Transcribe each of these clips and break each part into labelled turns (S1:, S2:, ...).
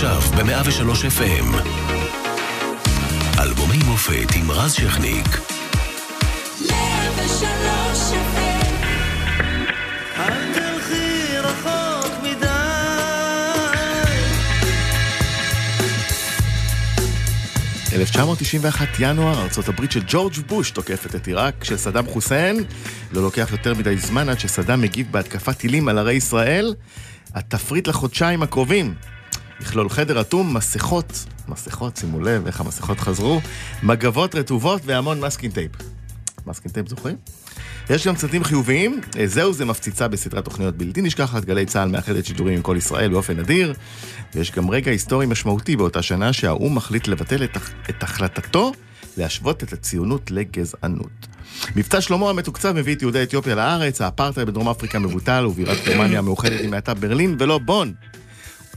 S1: עכשיו ב-103 FM. אלבומי מופת עם רז שכניק.
S2: 103 FM
S3: אל תלכי רחוק מדי
S4: 1991 ינואר, הברית של ג'ורג' בוש תוקפת את עיראק של סדאם חוסיין. לא לוקח יותר מדי זמן עד שסדאם מגיב בהתקפת טילים על ערי ישראל. התפריט לחודשיים הקרובים יכלול חדר אטום, מסכות, מסכות, שימו לב איך המסכות חזרו, מגבות רטובות והמון masking tape. masking tape זוכרים? יש גם צדדים חיוביים, אה, זהו זה מפציצה בסדרת תוכניות בלתי נשכחת, גלי צה"ל מאחדת שידורים עם כל ישראל באופן נדיר, ויש גם רגע היסטורי משמעותי באותה שנה שהאו"ם מחליט לבטל את, את החלטתו להשוות את הציונות לגזענות. מבצע שלמה המתוקצב מביא את יהודי אתיופיה לארץ, האפרטהייד בדרום אפריקה מבוטל, ובירת גרמניה המאוחדת היא מעתה ברלין ולא בון.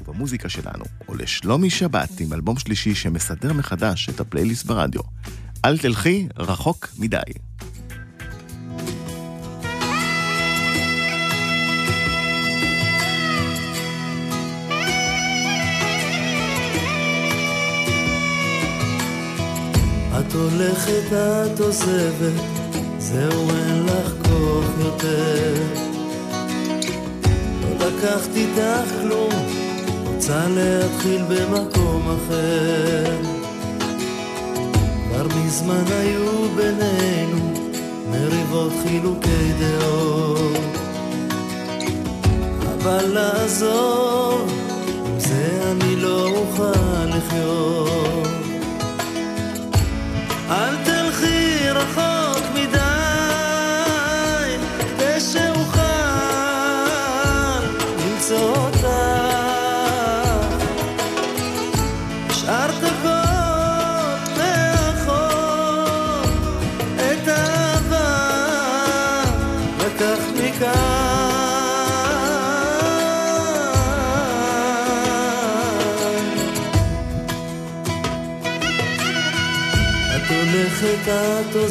S4: ובמוזיקה שלנו עולה שלומי שבת עם אלבום שלישי שמסדר מחדש את הפלייליסט ברדיו. אל תלכי רחוק מדי.
S3: את הולכת, את עוזבת, זהו אין לך כוח יותר. לא לקחת איתך כלום, רוצה להתחיל במקום אחר. כבר מזמן היו בינינו מריבות חילוקי דעות. אבל לעזוב, עם זה אני לא אוכל לחיות.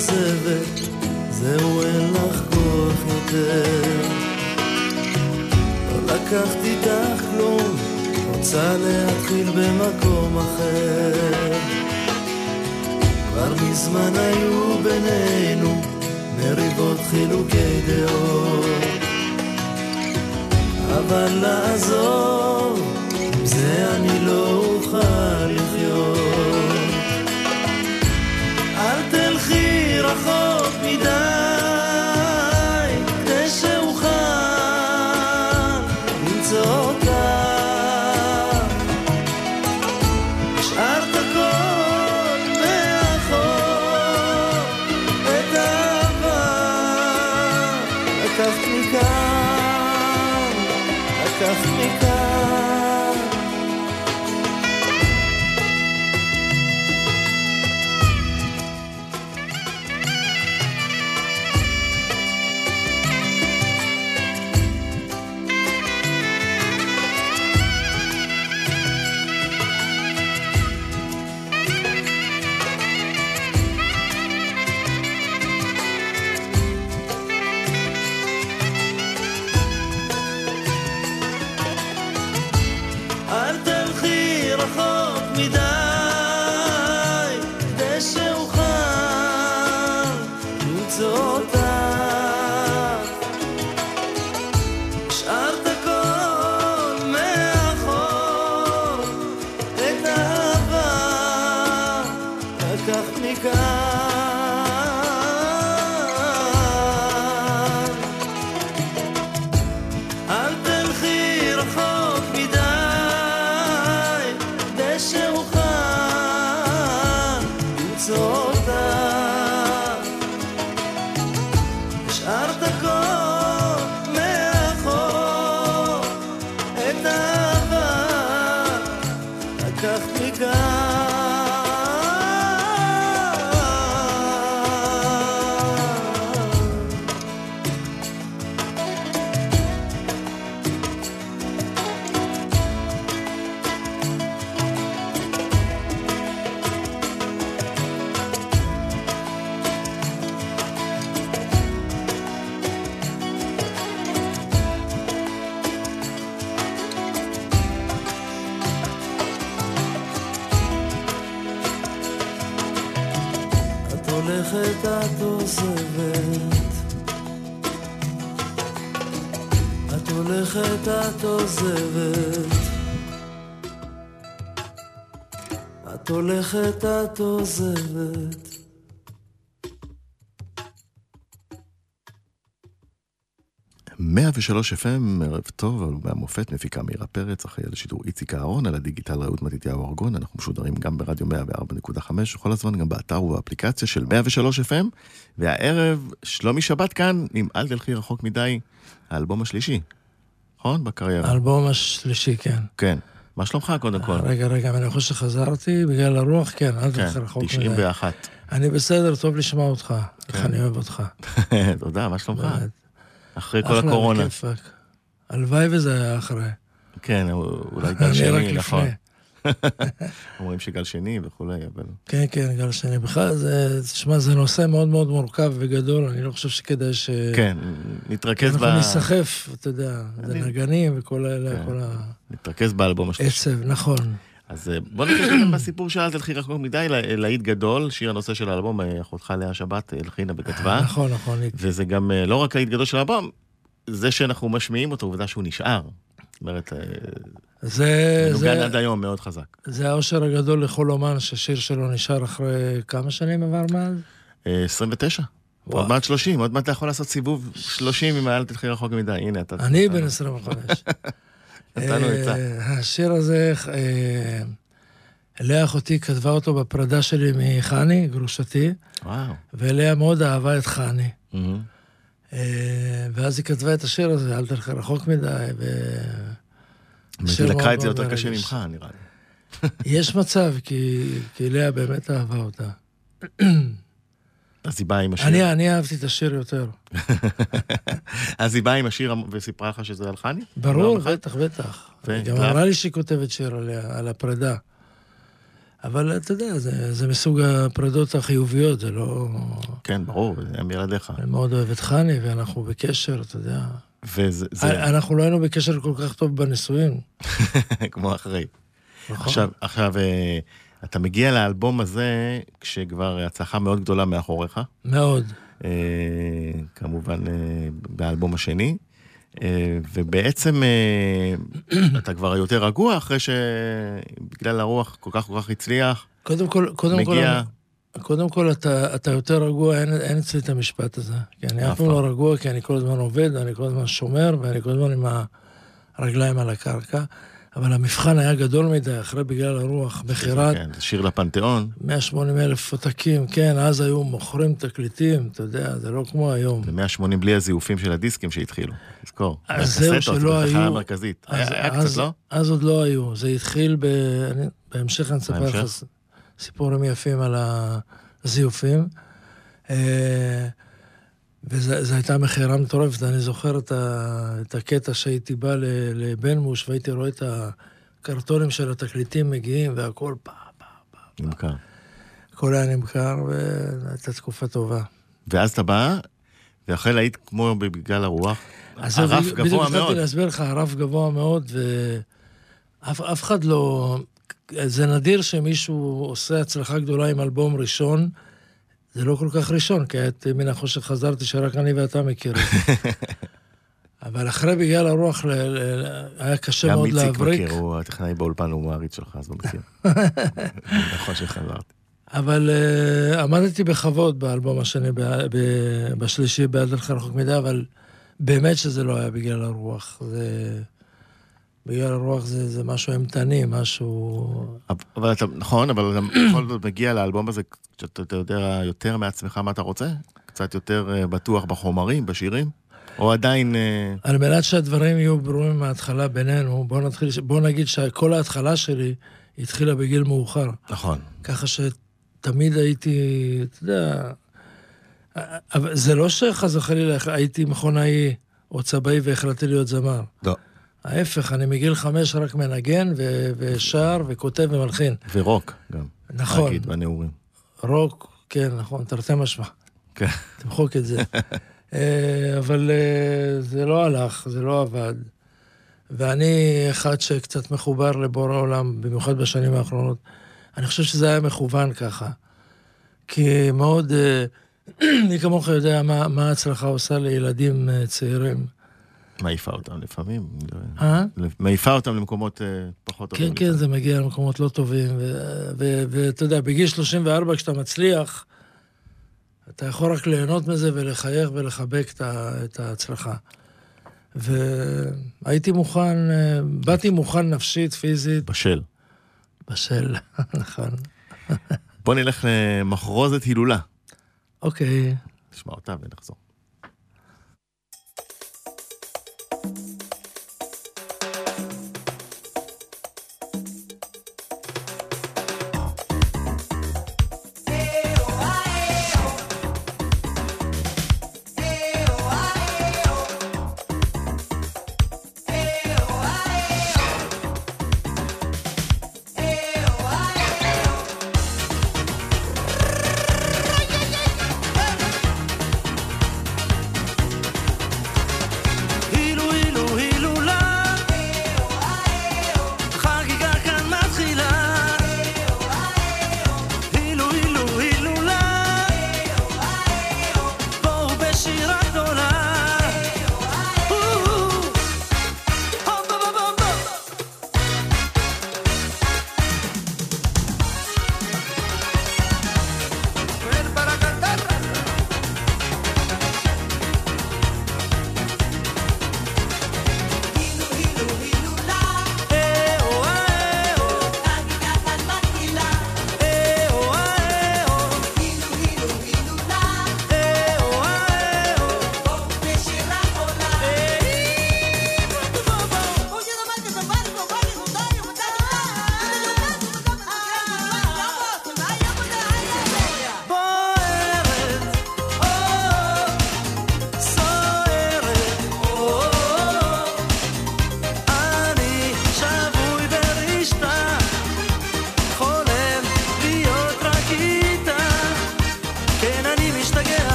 S3: עוזבת, זהו אין לך כוח יותר. לא לקחת איתך כלום, רוצה להתחיל במקום אחר. כבר מזמן היו בינינו מריבות חילוקי דעות. אבל לעזוב, לקחת מכאן,
S5: הולכת את עוזבת
S4: מאה ושלוש FM, ערב טוב, אבל מהמופת מפיקה מאירה פרץ, אחראי על השידור איציק אהרון, על הדיגיטל רעות מתתיהו ארגון, אנחנו משודרים גם ברדיו 104.5, וכל הזמן גם באתר ובאפליקציה של 103 FM, והערב, שלומי שבת כאן, עם אל תלכי רחוק מדי, האלבום השלישי, נכון? בקריירה.
S3: האלבום השלישי, כן.
S4: כן. מה שלומך קודם כל?
S3: רגע, רגע, אני חושב שחזרתי בגלל הרוח, כן, אל
S4: כן,
S3: תלך רחוק מדי.
S4: 91.
S3: אני בסדר, טוב לשמוע אותך. איך
S4: כן.
S3: אני אוהב אותך.
S4: תודה, מה שלומך? אחרי כל
S3: אחלה,
S4: הקורונה.
S3: בכיפאק. הלוואי וזה היה אחרי.
S4: כן, אולי גל
S3: רק
S4: שני, נכון. אומרים שגל שני וכולי, אבל...
S3: כן, כן, גל שני. בכלל, זה, תשמע, זה נושא מאוד מאוד מורכב וגדול, אני לא חושב שכדאי ש...
S4: כן, נתרכז ב...
S3: אנחנו ניסחף, אתה יודע, זה נגנים וכל האלה,
S4: כן.
S3: כל
S4: נתרכז באלבום השלישי.
S3: העצב, נכון.
S4: אז אה, בוא נתחיל בסיפור של אל תלכי רחוק מדי, לה- להיט גדול, שיר הנושא של האלבום, אה, אחותך לאה שבת הלחינה וכתבה,
S3: נכון, נכון.
S4: וזה גם אה, לא רק להיט גדול של האלבום, זה שאנחנו משמיעים אותו, עובדה שהוא נשאר. זאת אומרת, אה,
S3: זה,
S4: מנוגן
S3: זה,
S4: עד היום מאוד חזק.
S3: זה האושר הגדול לכל אומן ששיר שלו נשאר אחרי כמה שנים עבר מאז?
S4: אה, 29.
S3: וואו.
S4: עוד מעט 30, עוד מעט אתה יכול לעשות סיבוב 30 עם אל תלכי רחוק מדי, הנה אתה...
S3: אני בן 25.
S4: נתנו עצה.
S3: אה, השיר הזה, אה, לאה אחותי כתבה אותו בפרידה שלי מחני, גרושתי,
S4: וואו.
S3: ולאה מאוד אהבה את חני. אה, ואז היא כתבה את השיר הזה, אל תלכי רחוק מדי, ו...
S4: היא לקחה את זה יותר קשה. ממך, נראה לי.
S3: יש מצב, כי, כי לאה באמת אהבה אותה.
S4: אז היא באה עם השיר.
S3: אני, אני אהבתי את השיר יותר.
S4: אז היא באה עם השיר וסיפרה לך שזה על חני?
S3: ברור? בטח, בטח.
S4: ו-
S3: היא גם? אמרה לי שהיא כותבת שיר עליה, על הפרידה. אבל אתה יודע, זה, זה מסוג הפרידות החיוביות, זה לא...
S4: כן, ברור, הם ילדיך.
S3: אני מאוד אוהב את חני, ואנחנו בקשר, אתה יודע.
S4: וזה זה
S3: אנחנו לא היינו בקשר כל כך טוב בנישואים.
S4: כמו אחרי.
S3: נכון?
S4: עכשיו, עכשיו, אה, אתה מגיע לאלבום הזה כשכבר הצלחה מאוד גדולה מאחוריך.
S3: מאוד.
S4: אה, כמובן אה, באלבום השני. אה, ובעצם אה, אתה כבר יותר רגוע אחרי שבגלל הרוח כל כך כל כך הצליח,
S3: קודם כל, קודם כל,
S4: מגיע...
S3: קודם כל אתה, אתה יותר רגוע, אין, אין אצלי את המשפט הזה. כי אני
S4: אף
S3: פעם לא. רגוע, כי אני כל הזמן עובד, אני כל הזמן שומר, ואני כל הזמן עם הרגליים על הקרקע. אבל המבחן היה גדול מדי, אחרי בגלל הרוח, מכירת
S4: כן, זה שיר לפנתיאון,
S3: 180 אלף עותקים, כן, אז היו מוכרים תקליטים, אתה יודע, זה לא כמו היום.
S4: ו-180 בלי הזיופים של הדיסקים שהתחילו, תזכור.
S3: אז זהו, שלא
S4: זה
S3: היו-
S4: המרכזית. היה
S3: אז,
S4: היה
S3: אז,
S4: קצת, לא?
S3: אז עוד לא היו, זה התחיל ב... אני, בהמשך אני אספר לך סיפורים יפים על הזיופים. אה, וזו הייתה מכירה מטורפת, אני זוכר את, ה, את הקטע שהייתי בא ל- לבן מוש והייתי רואה את הקרטונים של התקליטים מגיעים והכל פה, פה, פה.
S4: נמכר.
S3: הכל היה נמכר והייתה תקופה טובה.
S4: ואז אתה בא, ואחרי להיט כמו בגלל הרוח, הרף
S3: בדיוק-
S4: גבוה
S3: בדיוק
S4: מאוד.
S3: התחלתי להסביר לך, הרף גבוה מאוד, ואף אף אחד לא... זה נדיר שמישהו עושה הצלחה גדולה עם אלבום ראשון. זה לא כל כך ראשון, כי את מן החושך חזרתי שרק אני ואתה מכירים. אבל אחרי בגלל הרוח ל- ל- היה קשה
S4: גם
S3: מאוד
S4: איציק
S3: להבריק.
S4: מכיר, הוא הטכנאי באולפן, הוא מעריץ שלך, אז הוא מכיר. נכון שחזרתי.
S3: אבל uh, עמדתי בכבוד באלבום השני, ב, ב, בשלישי, בעד לך רחוק מדי, אבל באמת שזה לא היה בגלל הרוח. זה... בגלל הרוח זה, זה משהו אימתני, משהו...
S4: אבל אתה, נכון, אבל אתה בכל זאת מגיע לאלבום הזה, שאתה יודע יותר מעצמך מה אתה רוצה? קצת יותר אה, בטוח בחומרים, בשירים? או עדיין... אה,
S3: על מנת שהדברים יהיו ברורים מההתחלה בינינו, בוא, נתחיל, בוא נגיד שכל ההתחלה שלי התחילה בגיל מאוחר.
S4: נכון.
S3: ככה שתמיד הייתי, אתה יודע... אבל זה לא שחס וחלילה הייתי מכונאי או צבאי והחלטתי להיות זמר.
S4: לא.
S3: ההפך, אני מגיל חמש רק מנגן ו- ושר וכותב ומלחין.
S4: ורוק גם.
S3: נכון,
S4: להגיד, בנעורים.
S3: רוק, כן, נכון, תרתי משמע.
S4: כן.
S3: תמחוק את זה. אה, אבל אה, זה לא הלך, זה לא עבד. ואני אחד שקצת מחובר לבורא העולם, במיוחד בשנים האחרונות. אני חושב שזה היה מכוון ככה.
S4: כי מאוד, אה, מי כמוך יודע מה, מה ההצלחה עושה לילדים אה, צעירים.
S3: מעיפה אותם לפעמים.
S4: אה?
S3: מעיפה אותם למקומות אה, פחות טובים.
S4: כן, כן, זה מגיע למקומות לא טובים, ואתה יודע, בגיל 34 כשאתה מצליח, אתה יכול רק ליהנות מזה ולחייך ולחבק את ההצלחה. והייתי מוכן, אה, באתי מוכן נפשית, פיזית,
S3: בשל.
S4: בשל, נכון.
S3: בוא נלך למחרוזת הילולה.
S4: אוקיי.
S3: נשמע אותה ונחזור.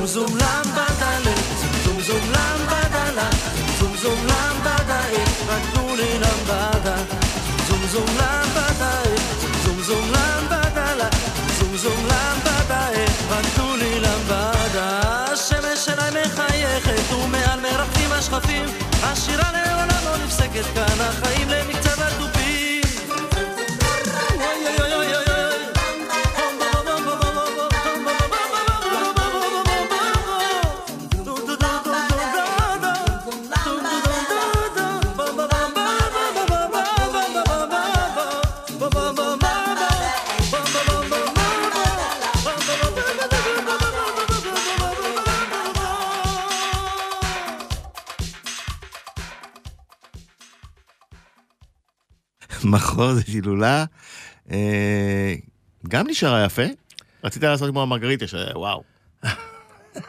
S6: zum zum lambada le. Zum zum lambada la. Zum zum lambada e. רק תנו לי למבדה zum zum lambada e. Zum zum lambada la. Zum zum lambada e. רק תנו לי למבדה השמש אליי מחייכת ומעל מרחפים השכפים השירה לעולם לא נפסקת כאן החיים למקצב התופים
S4: מחרוזת הילולה. אה, גם נשארה יפה. רצית לעשות כמו המרגריטה, שוואו.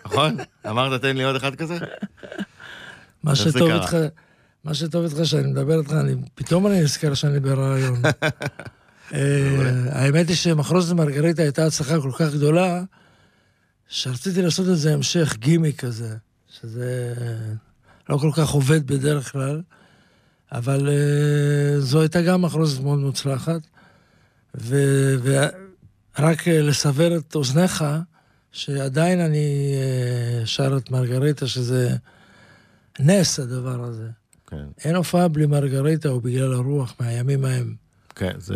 S4: נכון? אמרת תן לי עוד אחד כזה?
S3: מה
S4: זה
S3: שטוב? איתך, מה שטוב איתך שאני מדבר איתך, פתאום אני נזכר שאני ברעיון. אה, האמת היא שמחרוזת מרגריטה הייתה הצלחה כל כך גדולה, שרציתי לעשות איזה המשך גימיק כזה, שזה לא כל כך עובד בדרך כלל, אבל אה, זו הייתה גם מחרוזת מאוד מוצלחת, ורק אה, לסבר את אוזניך, שעדיין אני אה, שר את מרגריטה, שזה נס הדבר הזה.
S4: כן,
S3: אין הופעה בלי מרגריטה או בגלל הרוח מהימים ההם.
S4: כן, זה...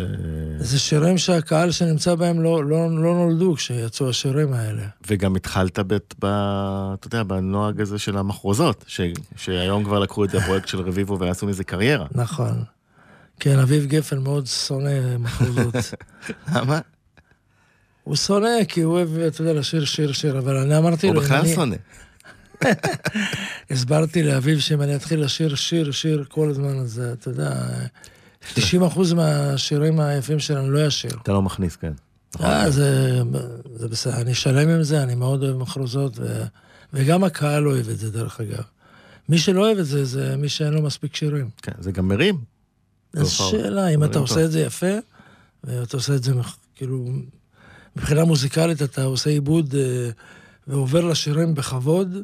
S3: זה שירים שהקהל שנמצא בהם לא, לא, לא נולדו כשיצאו השירים האלה.
S4: וגם התחלת ב... ב... אתה יודע, בנוהג הזה של המחרוזות, ש... שהיום כבר לקחו את הפרויקט של רביבו ועשו מזה קריירה.
S3: נכון. כן, אביב גפן מאוד שונא מחוזות.
S4: למה?
S3: הוא שונא כי הוא אוהב, אתה יודע, לשיר שיר שיר, אבל אני אמרתי
S4: הוא
S3: לו, אם
S4: בכלל שונא.
S3: הסברתי לאביב שאם אני אתחיל לשיר שיר שיר כל הזמן, אז אתה יודע, 90% מהשירים היפים שלנו לא ישיר.
S4: אתה לא מכניס, כן. נכון.
S3: אה, זה, זה בסדר, אני שלם עם זה, אני מאוד אוהב מחרוזות, ו, וגם הקהל אוהב את זה, דרך אגב. מי שלא אוהב את זה, זה מי שאין לו מספיק שירים.
S4: כן, זה גם מרים.
S3: אז
S4: בהופעות.
S3: שאלה, אם אתה עושה. את זה יפה, ואתה עושה את זה, כאילו, מבחינה מוזיקלית אתה עושה עיבוד אה, ועובר לשירים בכבוד,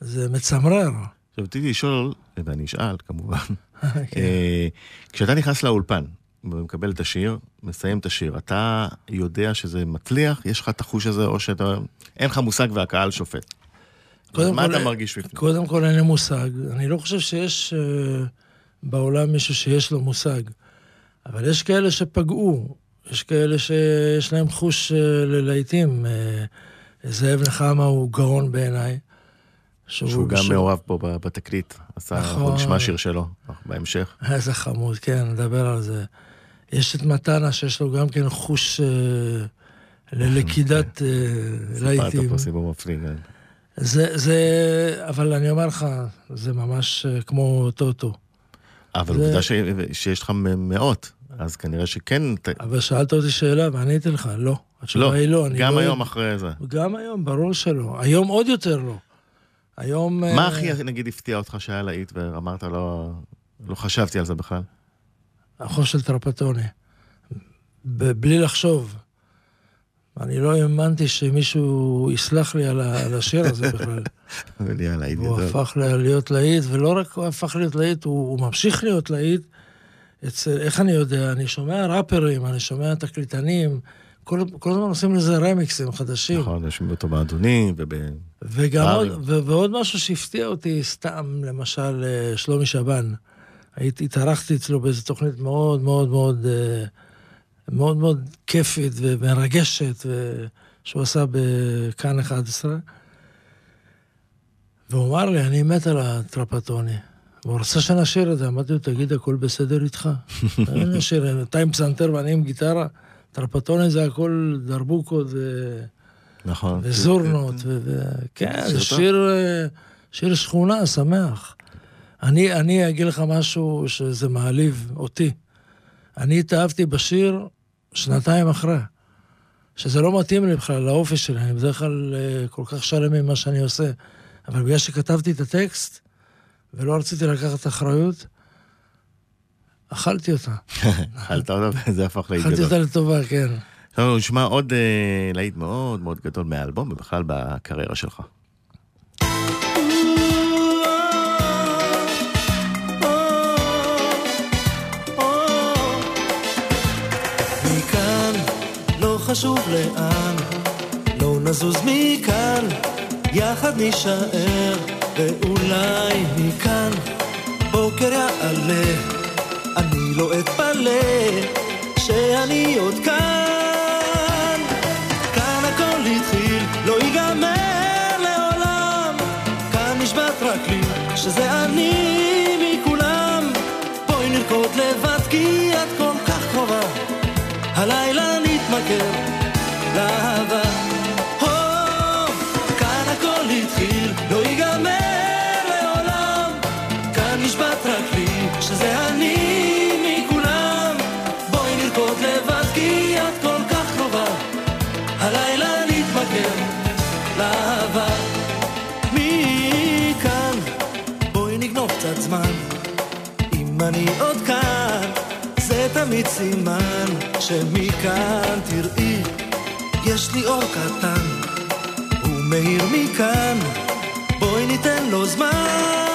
S3: זה מצמרר.
S4: עכשיו, רציתי לשאול, ואני אשאל כמובן, כשאתה נכנס לאולפן ומקבל את השיר, מסיים את השיר, אתה יודע שזה מצליח? יש לך את החוש הזה, או שאתה... אין לך מושג והקהל שופט?
S3: קודם
S4: מה
S3: כל,
S4: אתה מרגיש בפנים?
S3: קודם כל אין לי מושג. אני לא חושב שיש אה, בעולם מישהו שיש לו מושג. אבל יש כאלה שפגעו, יש כאלה שיש להם חוש אה, ללהיטים. אה, זאב נחמה הוא גאון בעיניי.
S4: שהוא גם
S3: שהוא-
S4: מעורב פה בתקליט, עשה, אנחנו
S3: נכון.
S4: נשמע שיר שלו בהמשך.
S3: איזה חמוד, כן, נדבר על זה. יש את מתנה שיש לו גם כן חוש אה, ללכידת אה,
S4: סיפרת
S3: להיטים.
S4: פה סיפור מפליא, כן.
S3: זה, זה, אבל אני אומר לך, זה ממש אה, כמו טוטו.
S4: אבל
S3: זה-
S4: עובדה ש- שיש לך מאות, אז כנראה שכן...
S3: אבל שאלת אותי שאלה ועניתי לך, לא. התשובה
S4: לא,
S3: היא לא.
S4: גם
S3: לא
S4: היום. אחרי זה.
S3: גם היום, ברור שלא. היום עוד יותר לא. היום...
S4: מה
S3: אה,
S4: הכי, נגיד, הפתיע אותך שהיה להיט ואמרת, לא לא חשבתי על זה בכלל?
S3: החוף של טרפטוני. בלי לחשוב. אני לא האמנתי שמישהו יסלח לי על על השיר הזה בכלל.
S4: ונהיה להיט
S3: הוא
S4: גדול.
S3: הפך ל- להיות להיט, ולא רק הוא הפך להיות להיט, הוא, הוא ממשיך להיות להיט. אצל, איך אני יודע? אני שומע ראפרים, אני שומע תקליטנים, כל, כל הזמן עושים לזה רמיקסים חדשים.
S4: נכון, יש אותו באדוני וב...
S3: וגם עוד. ו- ועוד משהו שהפתיע אותי, סתם, למשל, אה, שלומי שבן. הייתי, התארחתי אצלו באיזו תוכנית מאוד מאוד מאוד, אה, מאוד מאוד כיפית ומרגשת, שהוא עשה בכאן 11. והוא אמר לי, אני מת על הטרפטוני. והוא רצה שנשאיר את זה, אמרתי לו, תגיד, הכל בסדר איתך? אני נשאיר, אתה עם פסנתר ואני עם גיטרה, טרפטוני זה הכל דרבוקות ו...
S4: נכון.
S3: וזורנות, ו- ו- כן,
S4: שיר
S3: זה אה, שיר שכונה, שמח. אני, אני אגיד לך משהו שזה מעליב אותי. אני התאהבתי בשיר שנתיים אחרי, שזה לא מתאים לי בכלל לאופי שלי, אני בדרך כלל אה, כל כך שלם ממה שאני עושה. אבל בגלל שכתבתי את הטקסט, ולא רציתי לקחת אחריות, אכלתי אותה.
S4: אכלת אותה וזה הפך להיט
S3: אכלתי. אותה לטובה, כן.
S4: עכשיו נשמע עוד אה, להיט מאוד מאוד גדול מהאלבום, ובכלל בקריירה שלך.
S5: חשוב לאן, לא נזוז מכאן, יחד נישאר, ואולי מכאן בוקר יעלה, אני לא אתפלא שאני עוד כאן. אהבה. הו, אני
S7: עוד כאן, זה תמיד סימן שמכאן תראי. יש לי אור קטן, הוא מאיר מכאן, בואי ניתן לו זמן.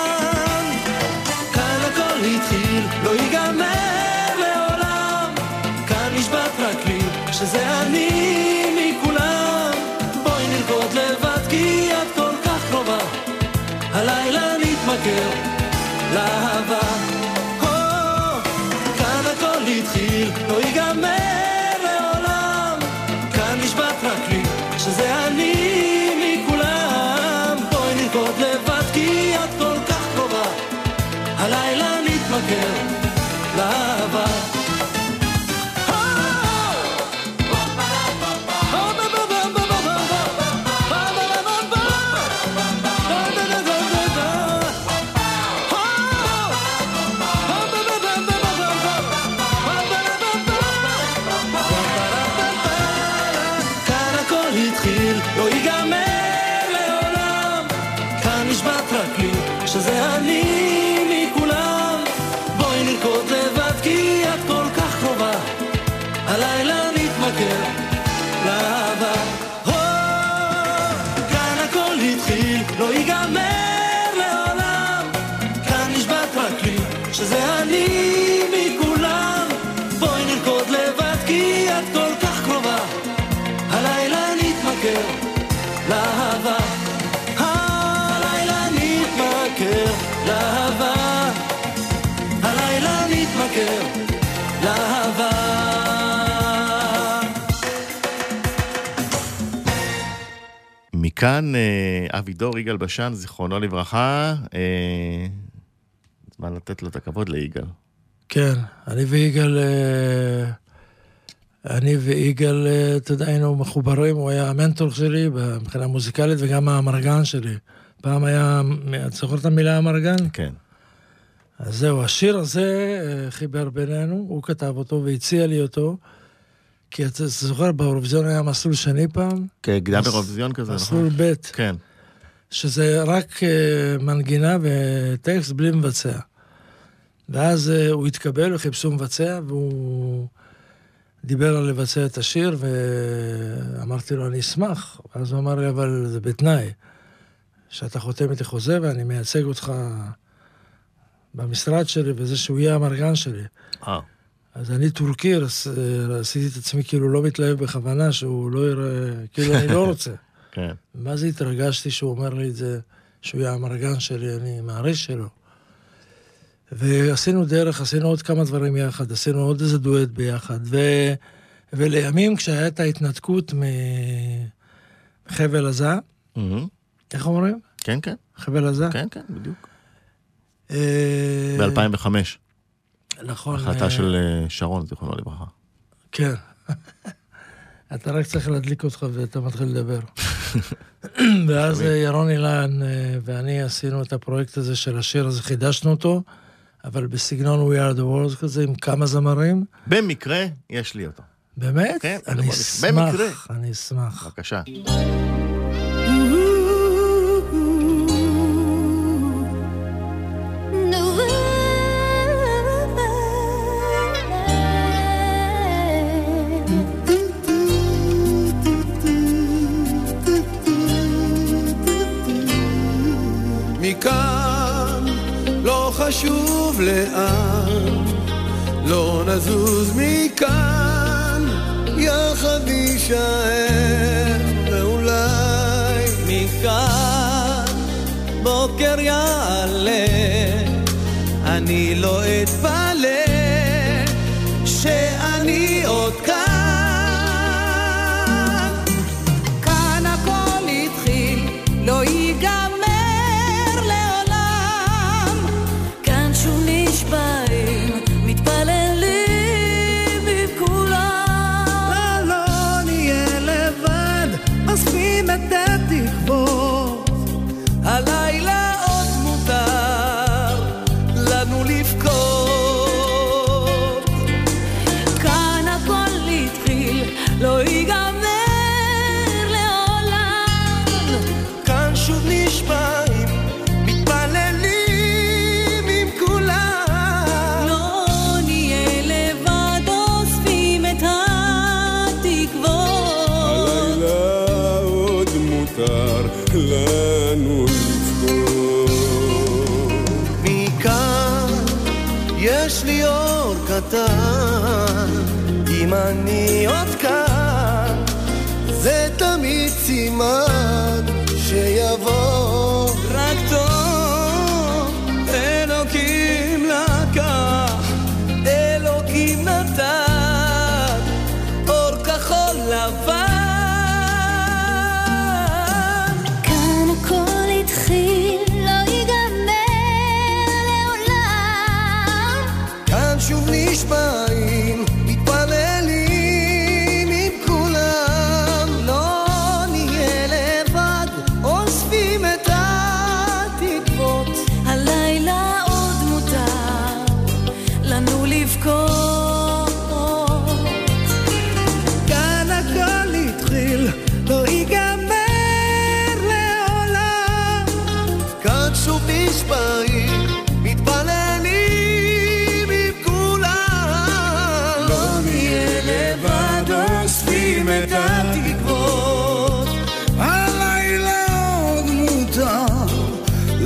S7: לאהבה. הלילה נתמכר לאהבה.
S4: מכאן אה, אבידור יגאל בשן, זיכרונו לברכה. אה, זמן לתת לו את הכבוד ליגאל.
S3: כן, אני ויגאל, אה, אני ויגאל, אתה יודע, היינו מחוברים, הוא היה המנטור שלי מבחינה מוזיקלית וגם האמרגן שלי. פעם היה, את זוכר את המילה אמרגן?
S4: כן.
S3: אז זהו, השיר הזה אה, חיבר בינינו, הוא כתב אותו והציע לי אותו. כי אתה זוכר, באירוויזיון היה מסלול שני פעם,
S4: כן, קדם אירוויזיון כזה,
S3: מסלול
S4: נכון?
S3: ב',
S4: כן.
S3: שזה רק אה, מנגינה וטקסט בלי מבצע. ואז אה, הוא התקבל וחיפשו מבצע, והוא דיבר על לבצע את השיר, ואמרתי לו, אני אשמח. ואז הוא אמר לי, אבל זה בתנאי, שאתה חותם איתי חוזה ואני מייצג אותך במשרד שלי, וזה שהוא יהיה המרגן שלי.
S4: אה,
S3: אז אני טורקי, עשיתי את עצמי כאילו לא מתלהב בכוונה, שהוא לא יראה, כאילו אני לא רוצה.
S4: כן.
S3: מה זה התרגשתי שהוא אומר לי את זה, שהוא יהיה המרגן שלי, אני מעריץ שלו. ועשינו דרך, עשינו עוד כמה דברים יחד, עשינו עוד איזה דואט ביחד. ו... ולימים, כשהיה את ההתנתקות מחבל עזה,
S4: מהמם.
S3: איך אומרים?
S4: כן, כן,
S3: חבל עזה?
S4: כן, כן, בדיוק.
S3: אה,
S4: ב-2005,
S3: נכון.
S4: החלטה
S3: אה,
S4: של אה, שרון, זיכרונו לברכה.
S3: כן. אתה רק צריך להדליק אותך ואתה מתחיל לדבר. ואז ירון אילן ואני עשינו את הפרויקט הזה של השיר הזה, חידשנו אותו, אבל בסגנון We are the world כזה, עם כמה זמרים.
S4: במקרה, יש לי אותו.
S3: באמת?
S4: כן,
S3: אני אשמח. אני אשמח.
S4: בבקשה.
S8: לאן, לא נזוז מכאן, יחד נישאר, ואולי
S7: מכאן בוקר יעלה, אני לא אתפלא
S8: קטן, אם אני עוד כאן, זה תמיד סימן שיבוא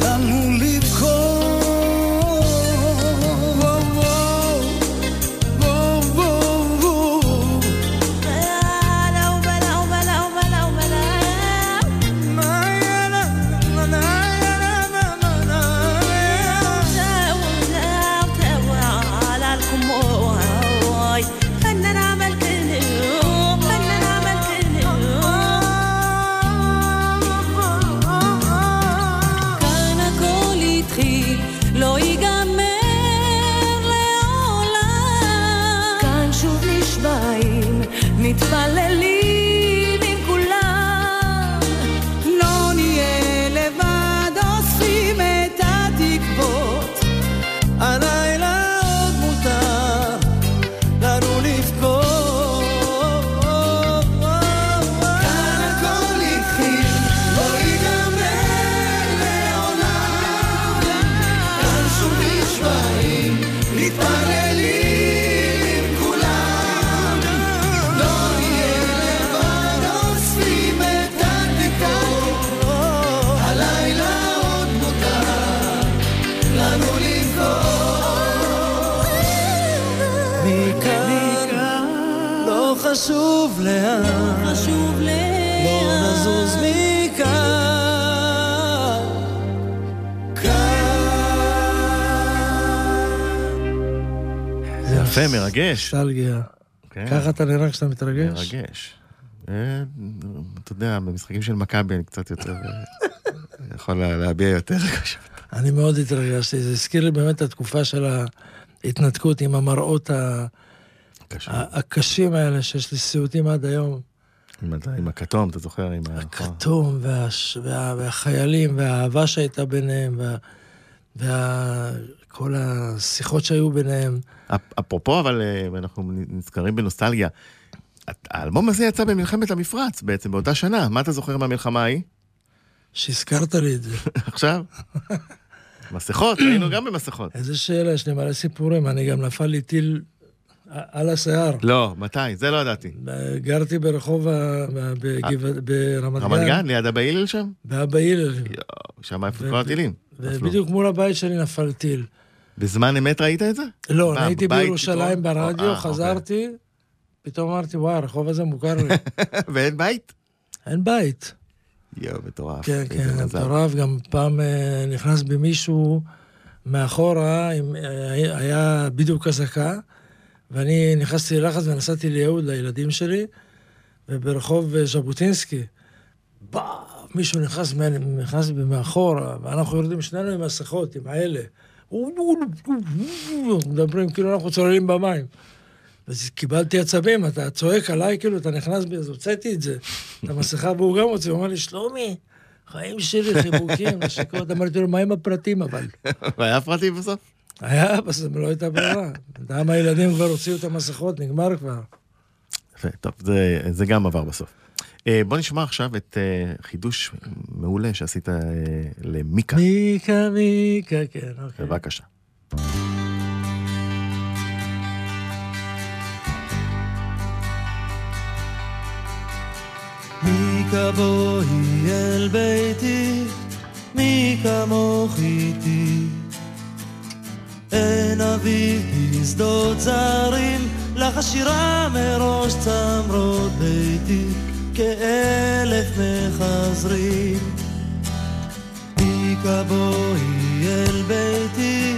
S2: לנו
S4: זה יפה, מרגש.
S3: נוסטלגיה.
S4: כן,
S3: ככה אתה נראה כשאתה מתרגש?
S4: מרגש. אה, אתה יודע, במשחקים של מכבי אני קצת יותר... אה, יכול לה- להביע יותר.
S3: אני מאוד התרגשתי, זה הזכיר לי באמת את התקופה של ההתנתקות עם המראות הקשים האלה, שיש לי סיוטים עד היום.
S4: עם הכתום, אתה זוכר? עם
S3: הכתום. והחיילים והאהבה שהייתה ביניהם וכל השיחות שהיו ביניהם.
S4: אפ- אפרופו, אבל אה, אנחנו נזכרים בנוסטלגיה. האלבום הזה יצא במלחמת המפרץ בעצם, באותה שנה. מה אתה זוכר מהמלחמה ההיא?
S3: שהזכרת לי את זה.
S4: עכשיו? מסכות, היינו גם במסכות.
S3: איזה שאלה, יש לי מלא סיפורים, אני גם נפל לי טיל על השיער.
S4: לא, מתי? זה לא ידעתי.
S3: גרתי ברחוב, ה- בגבע- ברמת
S4: רמת
S3: גן,
S4: גן, ליד אבא הלל שם?
S3: באבא הלל,
S4: שם איפה כל הטילים. נפלו.
S3: ובדיוק מול הבית שלי נפל טיל.
S4: בזמן אמת ראית את זה?
S3: לא,
S4: מה,
S3: הייתי בירושלים
S4: פתאום?
S3: ברדיו,
S4: אה, אוקיי.
S3: חזרתי, פתאום אמרתי, וואי, הרחוב הזה מוכר לי.
S4: ואין בית?
S3: אין בית.
S4: יואו, מטורף.
S3: כן, כן. מטורף. גם פעם אה, נכנס בי מישהו מאחורה, עם, אה, היה בדיוק אזעקה, ואני נכנסתי ללחץ ונסעתי ליהוד לילדים שלי, וברחוב אה, ז'בוטינסקי, בא, מישהו נכנס, נכנס בי מאחורה, ואנחנו יורדים שנינו עם מסכות, עם האלה. מדברים כאילו אנחנו צוללים במים. אז קיבלתי עצבים, אתה צועק עליי, כאילו, אתה נכנס בי, אז הוצאתי את זה. את המסכה, והוא גם הוציא, הוא אמר לי, שלומי, חיים שלי, חיבוקים, נשיקות. אמרתי לו, מה עם הפרטים אבל?
S4: והיה פרטי בסוף?
S3: היה, בסוף לא הייתה ברירה. מה הילדים כבר הוציאו את המסכות, נגמר כבר.
S4: יפה, טוב, זה גם עבר בסוף. אה, בוא נשמע עכשיו את אה, חידוש מעולה שעשית אה, למיקה.
S3: מיקה, מיקה, כן, אוקיי.
S4: בבקשה.
S5: מיקה בואי אל ביתי
S3: כמוך איתי. אין אביב בשדות זרים, לך השירה מראש צמרות ביתי, כאלף מחזרים. מי כבואי אל ביתי,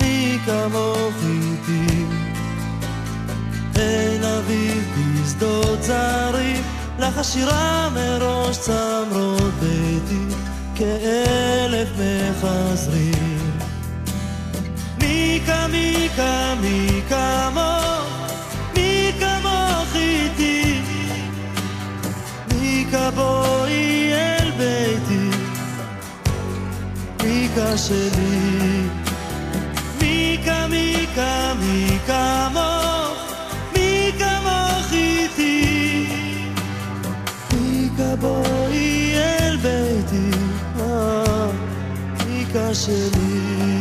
S3: מי כמוך איתי. אין אביב בשדות זרים, לך השירה מראש צמרות ביתי, כאלף מחזרים. מיקה, מיקה, מי כמוך, מיקה בואי אל ביתי, מיקה שלי. מיקה, מיקה, מי כמוך, מי כמוך איתי. מיקה בואי אל ביתי, אה, מיקה שלי.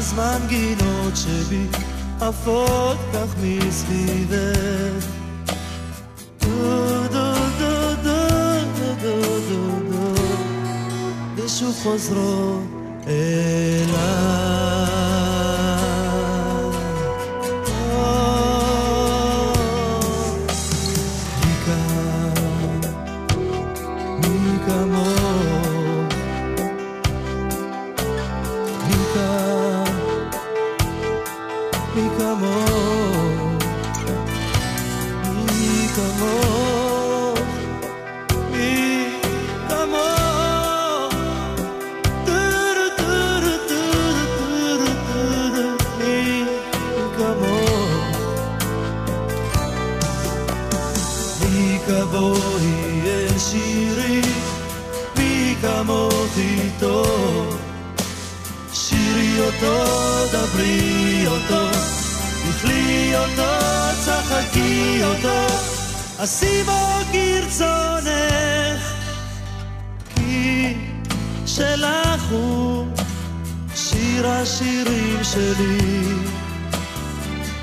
S3: از من گینه شدی، آفوت تخمی زدی، دو دو دو دو دو دو دو دشوار خز رو ایلا עשי בו כרצונך. כי שלך הוא שיר השירים שלי.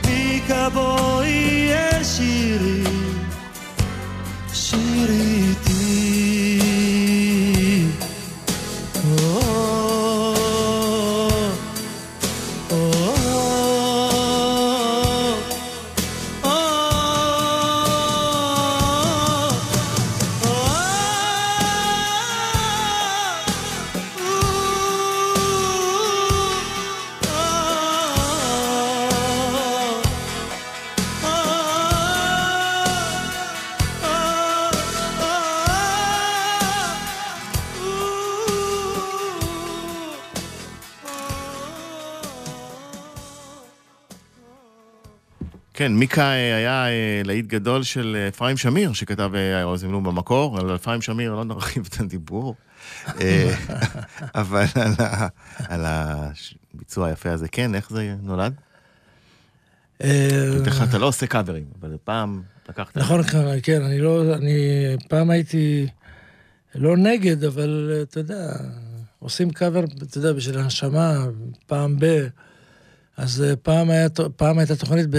S3: מי כבואי אל שירי
S4: מיקה אה, היה אה, להיט גדול של אה, אפרים שמיר, שכתב האוזננו במקור, על אפרים שמיר לא נרחיב את הדיבור. אבל על הביצוע היפה הזה, כן, איך זה נולד? בדרך כלל אתה לא עושה קאברים, אבל פעם לקחת...
S9: נכון, כן, אני לא, אני פעם הייתי לא נגד, אבל אתה יודע, עושים קאבר, אתה יודע, בשביל הנשמה, פעם ב... אז אה, פעם, היה, פעם הייתה תוכנית ב,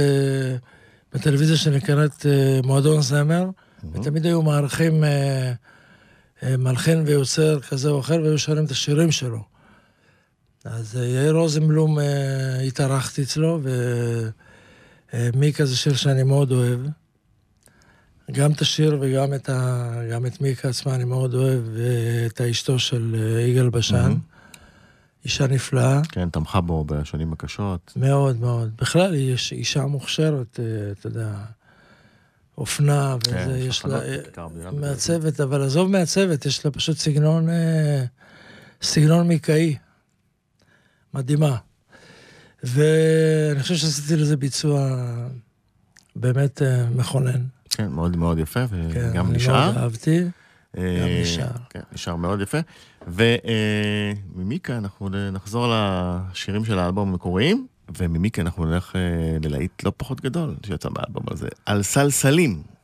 S9: בטלוויזיה שנקראת אה, מועדון זמר, ותמיד היו מארחים אה, מלחין ויוצר כזה או אחר, והיו שרים את השירים שלו. אז יאיר רוזנבלום, התארחתי אצלו, ומיקה זה שיר שאני מאוד אוהב. גם את השיר וגם את, ה... גם את מיקה עצמה אני מאוד אוהב, ואת האשתו של יגאל בשן. אישה נפלאה,
S4: כן, תמכה בו בשנים הקשות.
S9: מאוד מאוד. בכלל, היא יש אישה מוכשרת, אה, אתה יודע, אופנה,
S4: כן,
S9: וזה,
S4: יש
S9: לה... אה, מעצבת, אבל עזוב מעצבת, יש לה פשוט סגנון, אה, סגנון מיקאי. מדהימה. ואני חושב שעשיתי לזה ביצוע באמת מכונן.
S4: כן, מאוד מאוד יפה,
S9: כן,
S4: וגם
S9: אני
S4: נשאר.
S9: מאוד אהבתי.
S4: אה,
S9: נשאר.
S4: כן, נשאר מאוד יפה. וממיקה אנחנו נחזור לשירים של האלבום המקוריים, וממיקה אנחנו נלך אה, ללהיט לא פחות גדול שיצא באלבום הזה, על סלסלים.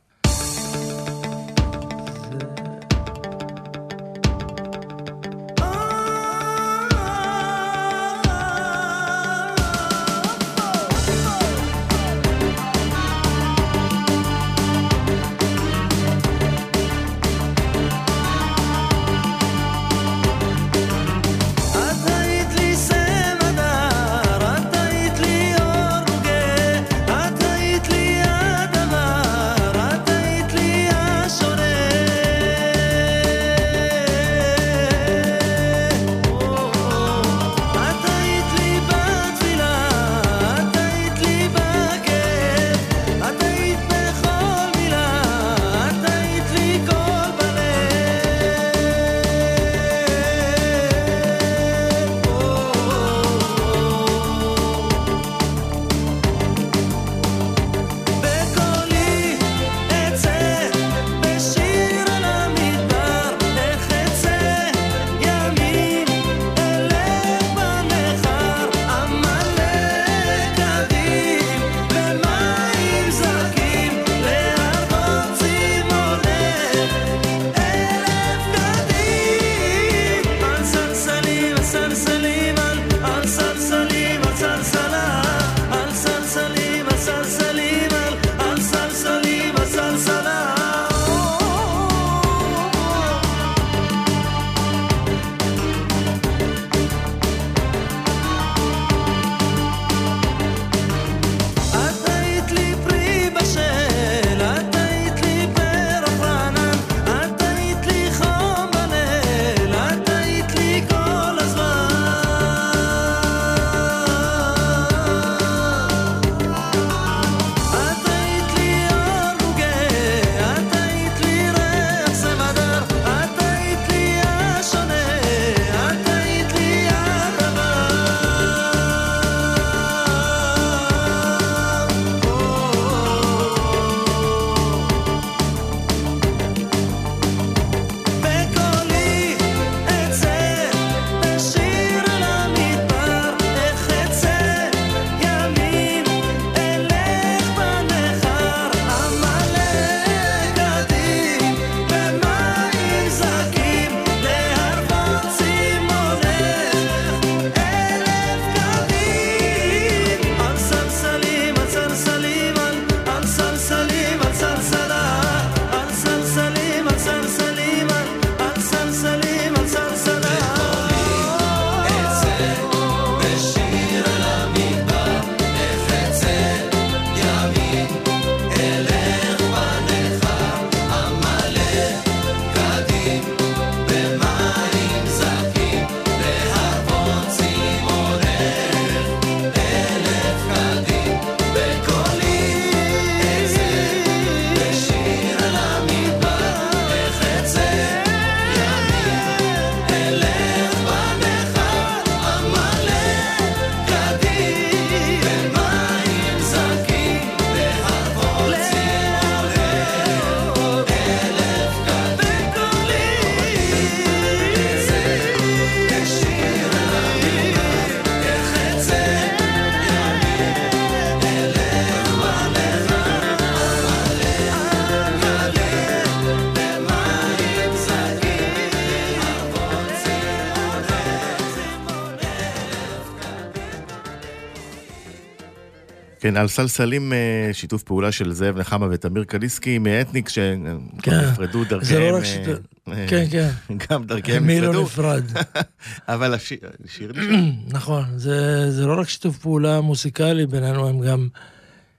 S4: כן, על סלסלים אה, שיתוף פעולה של זאב נחמה ותמיר קליסקי מאתניק,
S3: כן.
S4: שנפרדו
S3: זה
S4: דרכיהם.
S3: לא רק
S4: אה,
S3: שיתוף-
S4: אה,
S3: כן, כן.
S4: גם דרכיהם
S3: מי לא
S4: נפרדו.
S3: נפרד.
S4: אבל השיר נשאר.
S3: נכון, זה, זה לא רק שיתוף פעולה מוזיקלי בינינו, הם גם...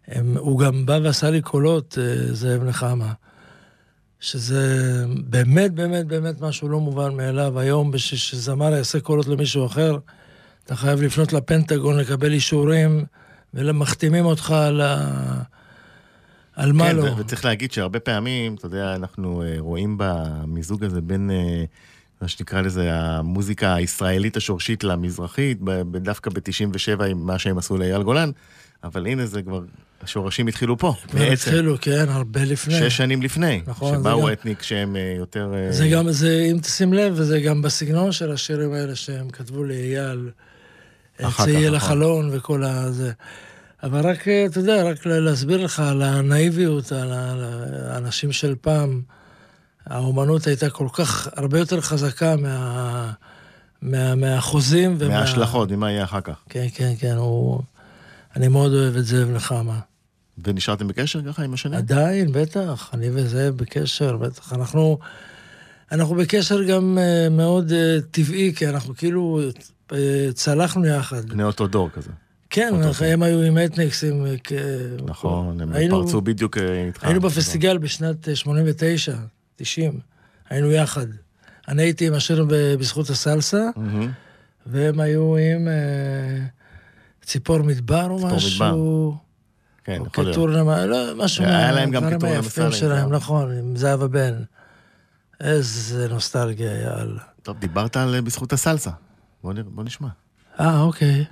S3: הם, הוא גם בא ועשה לי קולות, זאב נחמה. שזה באמת, באמת, באמת משהו לא מובן מאליו. היום, בשביל שזמר יעשה קולות למישהו אחר, אתה חייב לפנות לפנטגון, לקבל אישורים, ומחתימים אותך על, ה... על מה
S4: כן,
S3: לא.
S4: ו- וצריך להגיד שהרבה פעמים, אתה יודע, אנחנו אה, רואים במיזוג הזה בין, אה, מה שנקרא לזה, המוזיקה הישראלית השורשית למזרחית, דווקא ב-97 עם מה שהם עשו לאייל גולן, אבל הנה זה כבר, השורשים התחילו פה, בעצם.
S3: התחילו, כן, הרבה לפני.
S4: שש שנים לפני,
S3: נכון, זה
S4: שבאו אתניק שהם אה, יותר...
S3: זה גם, זה, אם תשים לב, וזה גם בסגנון של השירים האלה שהם כתבו לאייל, אל
S4: נכון.
S3: החלון וכל הזה. אבל רק, אה, אתה יודע, רק לה- להסביר לך על הנאיביות, על האנשים של פעם. האומנות הייתה כל כך, הרבה יותר חזקה מה, מה, מהחוזים ומה...
S4: מההשלכות, ממה יהיה אחר כך.
S3: כן, כן, כן, הוא... אני מאוד אוהב את זאב נחמה.
S4: ונשארתם בקשר ככה עם השנים?
S3: עדיין, בטח, אני וזאב בקשר, בטח. אנחנו, אנחנו בקשר גם uh, מאוד uh, טבעי, כי אנחנו כאילו צלחנו יחד.
S4: בני אותו דור כזה.
S3: כן. הם היו עם אתניקסים.
S4: נכון, הם
S3: היינו-
S4: פרצו בדיוק אה, איתך.
S3: היינו בפסטיגל בשנת אה, 89, 90, היינו יחד. אני הייתי עם השיר ב- בזכות הסלסה. והם היו עם אה, ציפור מדבר או
S4: ציפור
S3: משהו.
S4: כן, יכול להיות.
S3: כטורנמה, לא, משהו
S4: היה להם גם
S3: היפים
S4: סלעים,
S3: שלהם,
S4: גם.
S3: נכון, עם זהבה בן. איזה נוסטלגיה, יאללה.
S4: טוב, דיברת על אה, בזכות הסלסה. בוא נשמע.
S3: אה, אוקיי.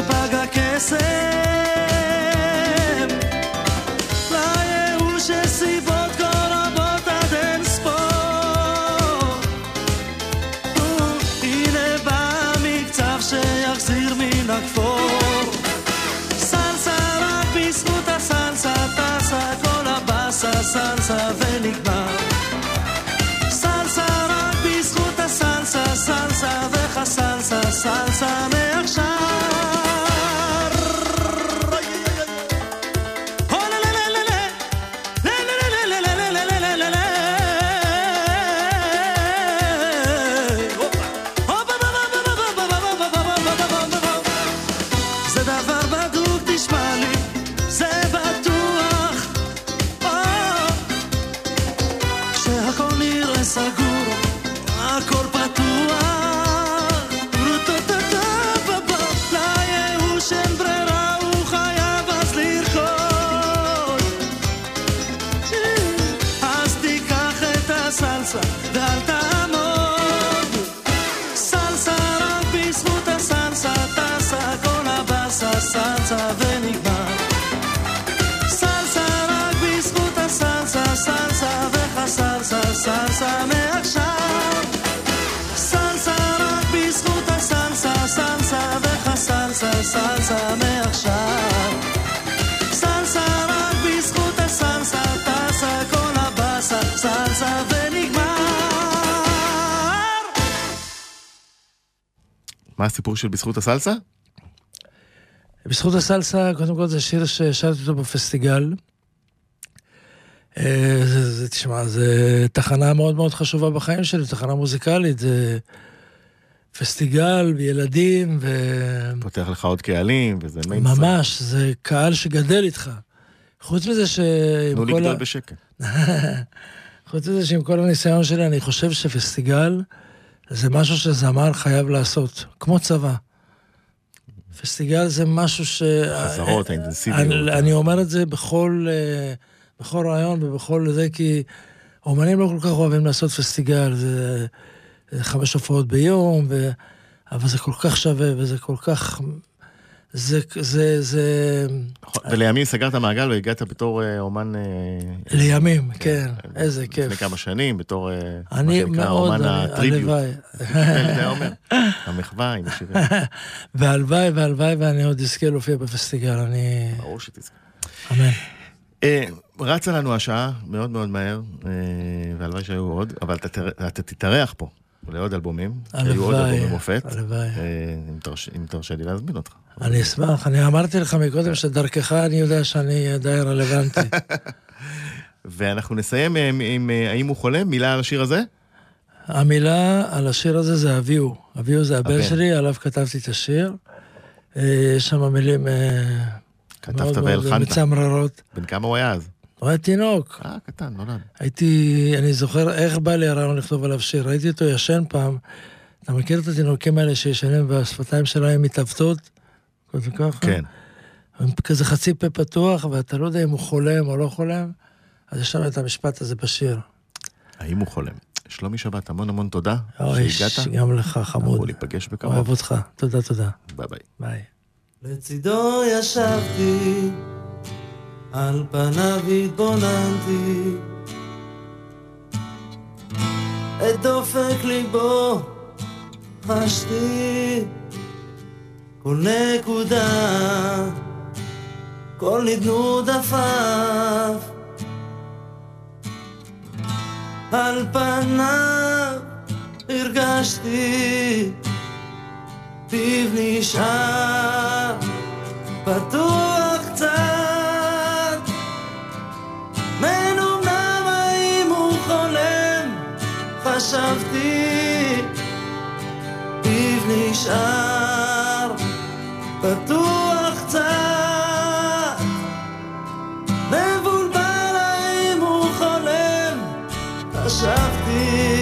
S5: deixa pra aquecer.
S4: מה הסיפור של בזכות הסלסה?
S3: בזכות הסלסה, קודם כל זה שיר ששרתי אותו בפסטיגל. אה, זה, זה, תשמע, זה תחנה מאוד מאוד חשובה בחיים שלי, תחנה מוזיקלית, זה פסטיגל וילדים, ו...
S4: פותח לך עוד קהלים, וזה מיינסטרים.
S3: ממש, זה קהל שגדל איתך. חוץ מזה שעם
S4: תנו לי
S3: כל,
S4: גדול
S3: ה...
S4: בשקט.
S3: חוץ מזה שעם כל הניסיון שלי, אני חושב שפסטיגל זה משהו שזמר חייב לעשות, כמו צבא. פסטיגל זה משהו ש...
S4: החזרות, האינטנסיביות.
S3: אני, אני אומר את זה בכל, אה, בכל רעיון ובכל זה, כי אומנים לא כל כך אוהבים לעשות פסטיגל, זה, זה חמש הופעות ביום, ו... אבל זה כל כך שווה וזה כל כך... זה, זה, זה...
S4: נכון, ולימים סגרת מעגל והגעת בתור אה, אומן... אה,
S3: לימים, כן, איזה
S4: לפני
S3: כיף.
S4: כמה שנים, בתור, אה, מה
S3: אני
S4: שנקרא,
S3: מאוד, אני-
S4: הטריביוט.
S3: הלוואי.
S4: כן. המחווה עם השירים.
S3: והלוואי והלוואי ואני עוד אזכה להופיע בפסטיגל, אני...
S4: ברור שתזכר.
S3: אמן.
S4: אה, רצה לנו השעה מאוד מאוד מהר, אה, והלוואי שהיו עוד, אבל אתה תתארח פה לעוד אלבומים. היו עוד אלבומי מופת.
S3: הלוואי.
S4: אה, אם תרשה לי להזמין אותך.
S3: אני אשמח, אני אמרתי לך מקודם שדרכך אני יודע שאני די רלוונטי.
S4: ואנחנו נסיים עם- עם אה, האם הוא חולם? מילה על השיר הזה?
S3: המילה על השיר הזה זה אביהו. אביהו זה הבן. שלי, עליו כתבתי את השיר. אה, יש שם מילים אה, מאוד מאוד. מצמררות.
S4: בן כמה הוא היה אז?
S3: הוא היה תינוק.
S4: אה, קטן, נולד.
S3: הייתי, אני זוכר איך בא לי הרעיון לכתוב עליו שיר. ראיתי אותו ישן פעם. אתה מכיר את התינוקים האלה שישנים והשפתיים שלהם מתעוותות? כזה ככה?
S4: כן.
S3: הם כזה חצי פה פתוח, ואתה לא יודע אם הוא חולם או לא חולם. אז יש לנו את המשפט הזה בשיר.
S4: האם הוא חולם? שלומי שבת, המון המון תודה
S3: אוי,
S4: שהגעת.
S3: גם לך, חמוד.
S4: אנחנו ניפגש בקרוב.
S3: אוהב אותך. תודה, תודה.
S4: ביי ביי.
S3: ביי.
S8: לצידו ישבתי, על פניו התבוננתי. את דופק ליבו חשתי, כל נקודה, כל נדנוד עפעף. על פניו הרגשתי פיו נשאר. פתוח קצת. מנומנם האם הוא חולם? חשבתי פיו נשאר פתוח קצת. מבולבל האם הוא חולם חשבתי.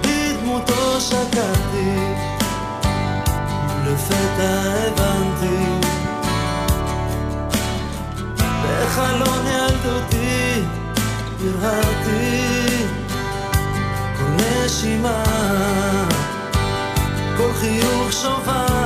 S8: בדמותו שקעתי, ולפתע הבנתי, בחלון ילדותי הרהרתי, נשימה, כל חיוך שובב,